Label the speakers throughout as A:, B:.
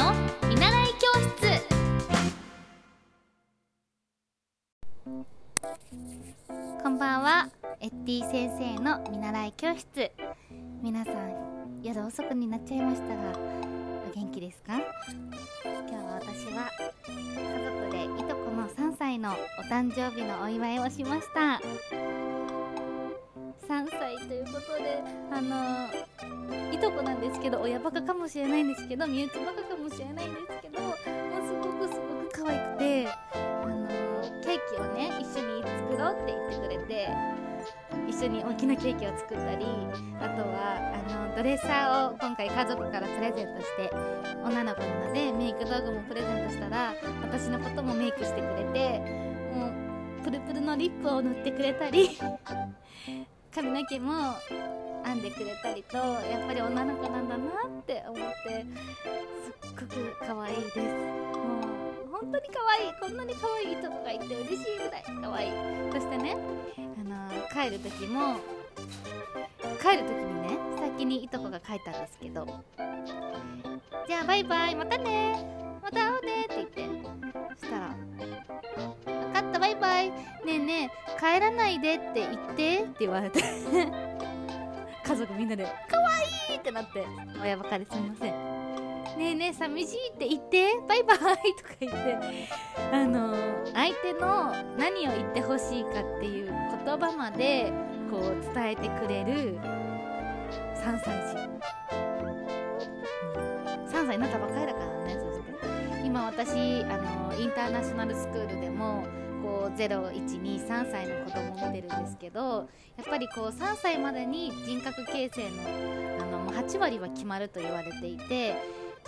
A: の見習い教室。こんばんはエッティ先生の見習い教室。皆さん夜遅くになっちゃいましたがお元気ですか？今日は私は家族でいとこの3歳のお誕生日のお祝いをしました。3歳ということであのいとこなんですけど親バカかもしれないんですけど身内バカもしれないんですけどもうすごくすごく可愛くてあのケーキをね一緒に作ろうって言ってくれて一緒に大きなケーキを作ったりあとはあのドレッサーを今回家族からプレゼントして女の子なのでメイク道具もプレゼントしたら私のこともメイクしてくれてもうプルプルのリップを塗ってくれたり。髪の毛も編んでくれたりとやっぱり女の子なんだなって思ってすっごく可愛いです。もう本当に可愛い。こんなに可愛いとこがいて嬉しいぐらい可愛い。そしてねあの帰る時も帰る時にね先にいとこが帰ったんですけど。じゃあバイバイまたねまた会おうねって言ってそしたらバイバイ。ねえねえ帰らないでって言って。って言われて。家族みんなで「かわいい!」ってなって。親ばかりすみません。ねえねえ寂しいって言って。バイバイとか言って。あの相手の何を言ってほしいかっていう言葉までこう伝えてくれる。3歳児、うん、3歳になったばっかりだからねそして。今私あのインターナショナルスクールでもこう0123歳の子供を見てるんですけどやっぱりこう3歳までに人格形成のあの8割は決まると言われていて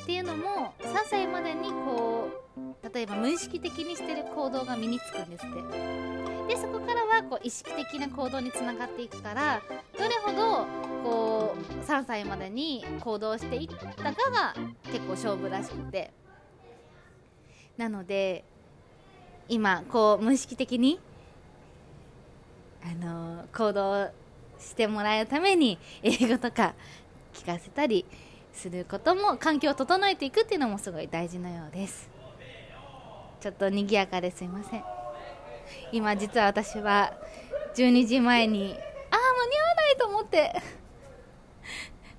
A: っていうのも3歳までにこう例えば無意識的にしてる行動が身につくんですって。でそこからはこう意識的な行動につながっていくからどれほどこう3歳までに行動していったかが結構勝負らしくて。なので今こう無意識的にあの行動してもらうために英語とか聞かせたりすることも環境を整えていくっていうのもすごい大事なようです。ちょっと賑やかですいません。今実は私は12時前にああ間に合わないと思って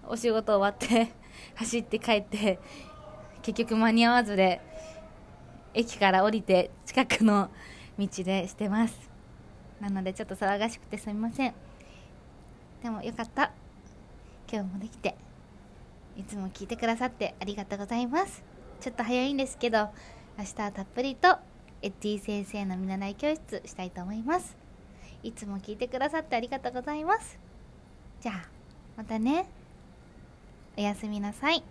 A: お仕事終わって走って帰って結局間に合わずで駅から降りて近くの道でしてます。なのでちょっと騒がしくてすみません。でもよかった。今日もできていつも聞いてくださってありがとうございます。ちょっと早いんですけど明日はたっぷりとエッティ先生の見習い教室したいと思います。いつも聞いてくださってありがとうございます。じゃあまたね。おやすみなさい。